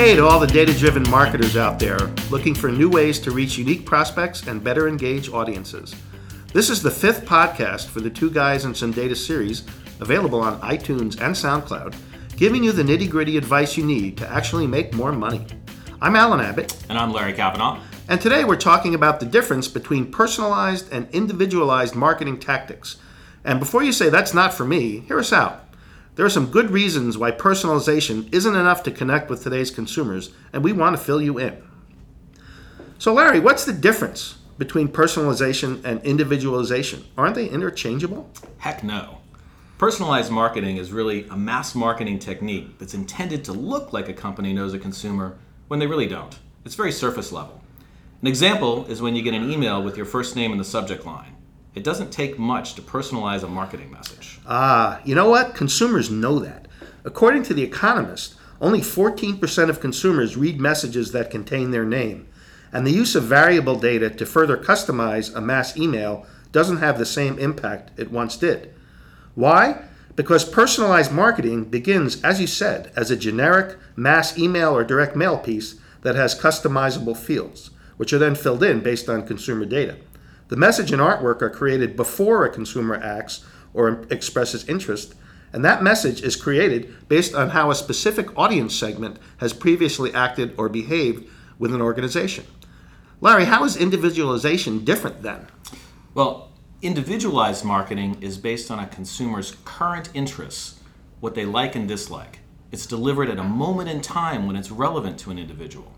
Hey to all the data driven marketers out there looking for new ways to reach unique prospects and better engage audiences. This is the fifth podcast for the Two Guys and Some Data series, available on iTunes and SoundCloud, giving you the nitty gritty advice you need to actually make more money. I'm Alan Abbott. And I'm Larry Kavanaugh. And today we're talking about the difference between personalized and individualized marketing tactics. And before you say that's not for me, hear us out. There are some good reasons why personalization isn't enough to connect with today's consumers, and we want to fill you in. So, Larry, what's the difference between personalization and individualization? Aren't they interchangeable? Heck no. Personalized marketing is really a mass marketing technique that's intended to look like a company knows a consumer when they really don't. It's very surface level. An example is when you get an email with your first name in the subject line. It doesn't take much to personalize a marketing message. Ah, you know what? Consumers know that. According to The Economist, only 14% of consumers read messages that contain their name, and the use of variable data to further customize a mass email doesn't have the same impact it once did. Why? Because personalized marketing begins, as you said, as a generic mass email or direct mail piece that has customizable fields, which are then filled in based on consumer data. The message and artwork are created before a consumer acts or expresses interest, and that message is created based on how a specific audience segment has previously acted or behaved with an organization. Larry, how is individualization different then? Well, individualized marketing is based on a consumer's current interests, what they like and dislike. It's delivered at a moment in time when it's relevant to an individual.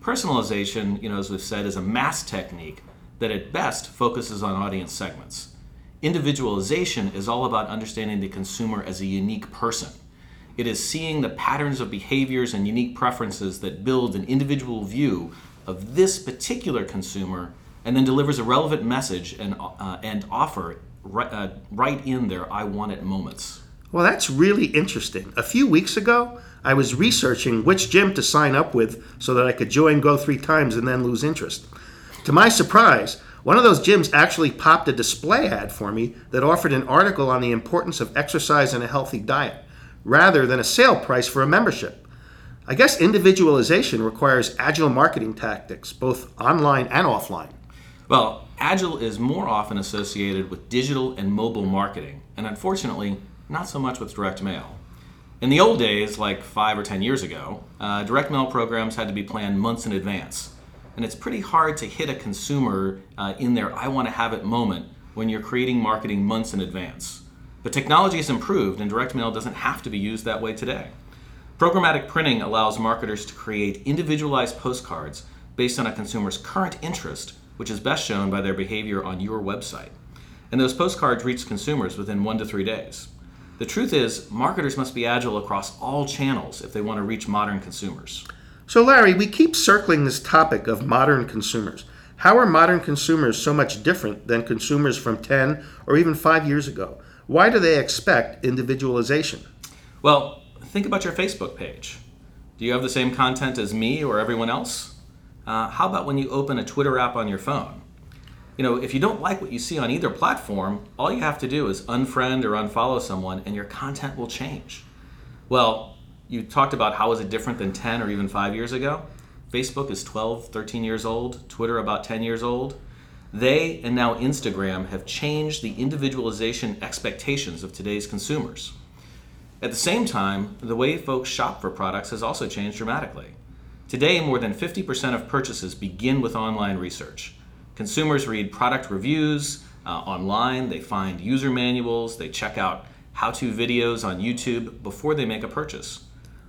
Personalization, you know, as we've said, is a mass technique that at best focuses on audience segments. Individualization is all about understanding the consumer as a unique person. It is seeing the patterns of behaviors and unique preferences that build an individual view of this particular consumer and then delivers a relevant message and, uh, and offer right, uh, right in their I want it moments. Well, that's really interesting. A few weeks ago, I was researching which gym to sign up with so that I could join Go three times and then lose interest. To my surprise, one of those gyms actually popped a display ad for me that offered an article on the importance of exercise and a healthy diet, rather than a sale price for a membership. I guess individualization requires agile marketing tactics, both online and offline. Well, agile is more often associated with digital and mobile marketing, and unfortunately, not so much with direct mail. In the old days, like five or ten years ago, uh, direct mail programs had to be planned months in advance and it's pretty hard to hit a consumer uh, in their I want to have it moment when you're creating marketing months in advance. But technology has improved, and direct mail doesn't have to be used that way today. Programmatic printing allows marketers to create individualized postcards based on a consumer's current interest, which is best shown by their behavior on your website. And those postcards reach consumers within one to three days. The truth is, marketers must be agile across all channels if they want to reach modern consumers. So, Larry, we keep circling this topic of modern consumers. How are modern consumers so much different than consumers from 10 or even 5 years ago? Why do they expect individualization? Well, think about your Facebook page. Do you have the same content as me or everyone else? Uh, how about when you open a Twitter app on your phone? You know, if you don't like what you see on either platform, all you have to do is unfriend or unfollow someone and your content will change. Well, you talked about how is it different than 10 or even 5 years ago. Facebook is 12 13 years old twitter about 10 years old. They and now instagram have changed the individualization expectations of today's consumers. At the same time the way folks shop for products has also changed dramatically. Today more than 50% of purchases begin with online research. Consumers read product reviews uh, online they find user manuals they check out how-to videos on youtube before they make a purchase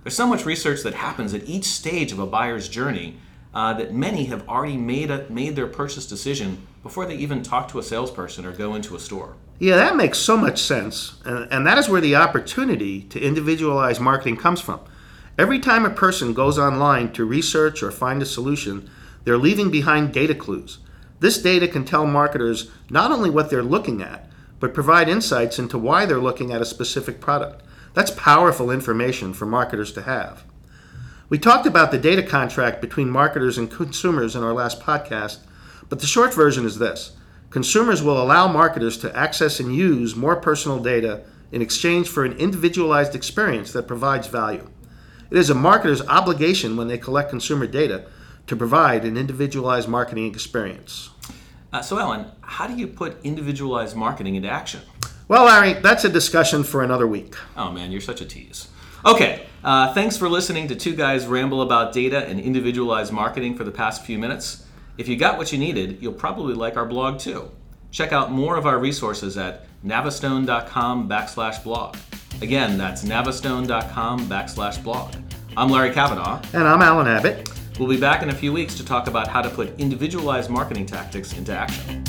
there's so much research that happens at each stage of a buyer's journey uh, that many have already made, a, made their purchase decision before they even talk to a salesperson or go into a store. Yeah, that makes so much sense. And, and that is where the opportunity to individualize marketing comes from. Every time a person goes online to research or find a solution, they're leaving behind data clues. This data can tell marketers not only what they're looking at, but provide insights into why they're looking at a specific product. That's powerful information for marketers to have. We talked about the data contract between marketers and consumers in our last podcast, but the short version is this consumers will allow marketers to access and use more personal data in exchange for an individualized experience that provides value. It is a marketer's obligation when they collect consumer data to provide an individualized marketing experience. Uh, so, Alan, how do you put individualized marketing into action? Well, Larry, that's a discussion for another week. Oh man, you're such a tease. Okay, uh, thanks for listening to two guys ramble about data and individualized marketing for the past few minutes. If you got what you needed, you'll probably like our blog too. Check out more of our resources at navistone.com backslash blog. Again, that's navistone.com backslash blog. I'm Larry Kavanaugh. And I'm Alan Abbott. We'll be back in a few weeks to talk about how to put individualized marketing tactics into action.